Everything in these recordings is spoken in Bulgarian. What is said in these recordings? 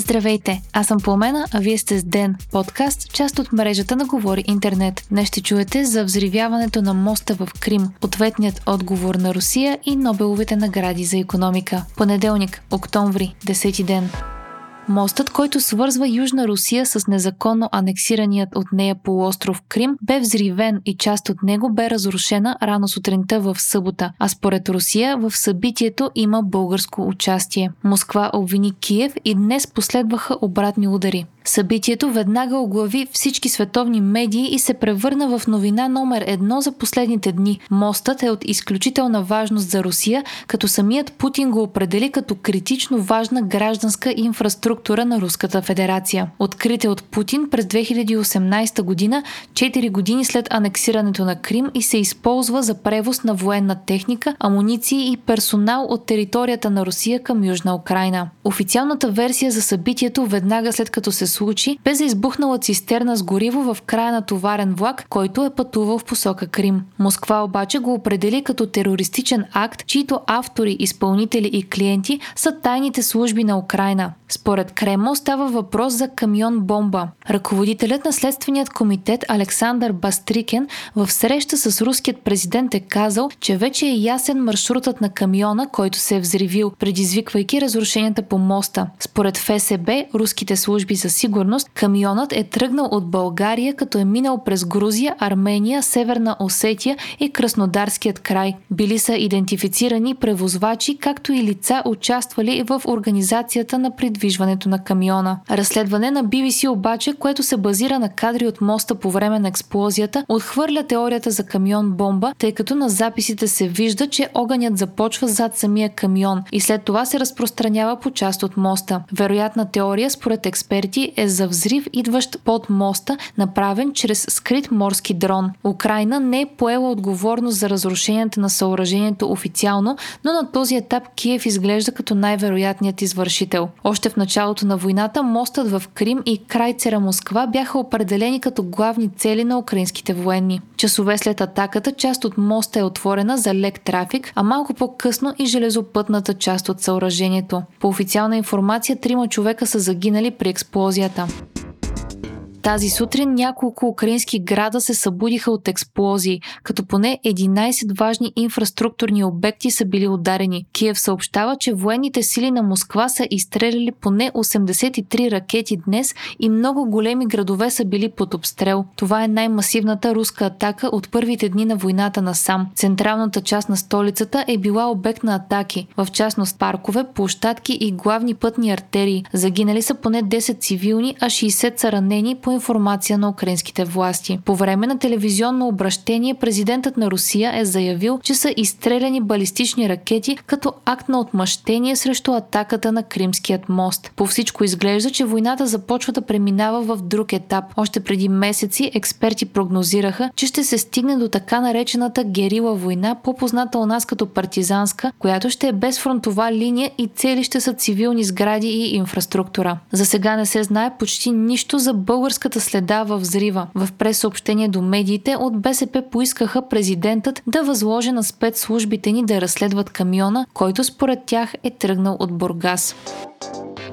Здравейте, аз съм Пламена, а вие сте с Ден, подкаст, част от мрежата на Говори Интернет. Днес ще чуете за взривяването на моста в Крим, ответният отговор на Русия и Нобеловите награди за економика. Понеделник, октомври, 10 ден. Мостът, който свързва Южна Русия с незаконно анексираният от нея полуостров Крим, бе взривен и част от него бе разрушена рано сутринта в събота, а според Русия в събитието има българско участие. Москва обвини Киев и днес последваха обратни удари. Събитието веднага оглави всички световни медии и се превърна в новина номер едно за последните дни. Мостът е от изключителна важност за Русия, като самият Путин го определи като критично важна гражданска инфраструктура на Руската федерация. Открит е от Путин през 2018 година, 4 години след анексирането на Крим и се използва за превоз на военна техника, амуниции и персонал от територията на Русия към Южна Украина. Официалната версия за събитието веднага след като се случи, бе за избухнала цистерна с гориво в края на товарен влак, който е пътувал в посока Крим. Москва обаче го определи като терористичен акт, чието автори, изпълнители и клиенти са тайните служби на Украина. Според Кремъл става въпрос за камион-бомба. Ръководителят на Следственият комитет Александър Бастрикен в среща с руският президент е казал, че вече е ясен маршрутът на камиона, който се е взривил, предизвиквайки разрушенията по моста. Според ФСБ, руските служби за сигурност, камионът е тръгнал от България, като е минал през Грузия, Армения, Северна Осетия и Краснодарският край. Били са идентифицирани превозвачи, както и лица участвали в организацията на придвижването на камиона. Разследване на BBC обаче, което се базира на кадри от моста по време на експлозията, отхвърля теорията за камион-бомба, тъй като на записите се вижда, че огънят започва зад самия камион и след това се разпространява по част от моста. Вероятна теория, според експерти, е за взрив, идващ под моста, направен чрез скрит морски дрон. Украина не е поела отговорност за разрушенията на съоръжението официално, но на този етап Киев изглежда като най-вероятният извършител. Още в началото на войната мостът в Крим и крайцера Москва бяха определени като главни цели на украинските военни. Часове след атаката част от моста е отворена за лек трафик, а малко по-късно и железопътната част от съоръжението. По официална информация, трима човека са загинали при експлозията. Тази сутрин няколко украински града се събудиха от експлозии, като поне 11 важни инфраструктурни обекти са били ударени. Киев съобщава, че военните сили на Москва са изстреляли поне 83 ракети днес и много големи градове са били под обстрел. Това е най-масивната руска атака от първите дни на войната на сам. Централната част на столицата е била обект на атаки, в частност паркове, площадки и главни пътни артерии. Загинали са поне 10 цивилни, а 60 са ранени по информация на украинските власти. По време на телевизионно обращение президентът на Русия е заявил, че са изстреляни балистични ракети като акт на отмъщение срещу атаката на Кримският мост. По всичко изглежда, че войната започва да преминава в друг етап. Още преди месеци експерти прогнозираха, че ще се стигне до така наречената герила война, по-позната у нас като партизанска, която ще е без фронтова линия и цели ще са цивилни сгради и инфраструктура. За сега не се знае почти нищо за българска българската следа в взрива. В пресъобщение до медиите от БСП поискаха президентът да възложи на спецслужбите ни да разследват камиона, който според тях е тръгнал от Бургас.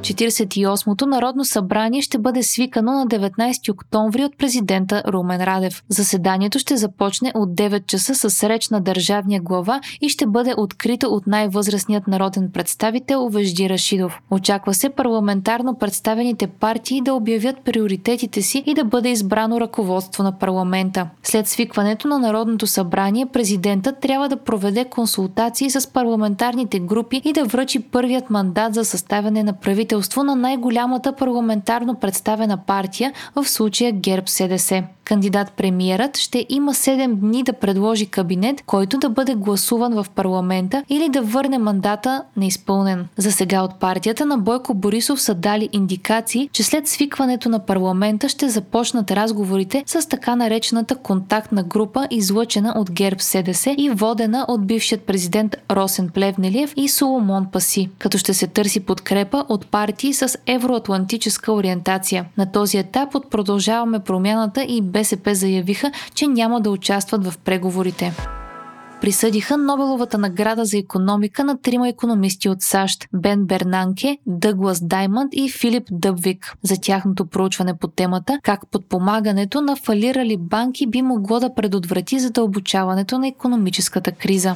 48-то Народно събрание ще бъде свикано на 19 октомври от президента Румен Радев. Заседанието ще започне от 9 часа с реч на държавния глава и ще бъде открито от най-възрастният народен представител Вежди Рашидов. Очаква се парламентарно представените партии да обявят приоритетите си и да бъде избрано ръководство на парламента. След свикването на Народното събрание, президентът трябва да проведе консултации с парламентарните групи и да връчи първият мандат за съставяне на правителство правителство на най-голямата парламентарно представена партия, в случая ГЕРБ СДС. Кандидат-премиерът ще има 7 дни да предложи кабинет, който да бъде гласуван в парламента или да върне мандата неизпълнен. За сега от партията на Бойко Борисов са дали индикации, че след свикването на парламента ще започнат разговорите с така наречената контактна група, излъчена от ГЕРБ СДС и водена от бившият президент Росен Плевнелиев и Соломон Паси, като ще се търси подкрепа от партии с евроатлантическа ориентация. На този етап от продължаваме промяната и БСП заявиха, че няма да участват в преговорите. присъдиха Нобеловата награда за економика на трима економисти от САЩ – Бен Бернанке, Дъглас Даймонд и Филип Дъбвик за тяхното проучване по темата как подпомагането на фалирали банки би могло да предотврати задълбочаването на економическата криза.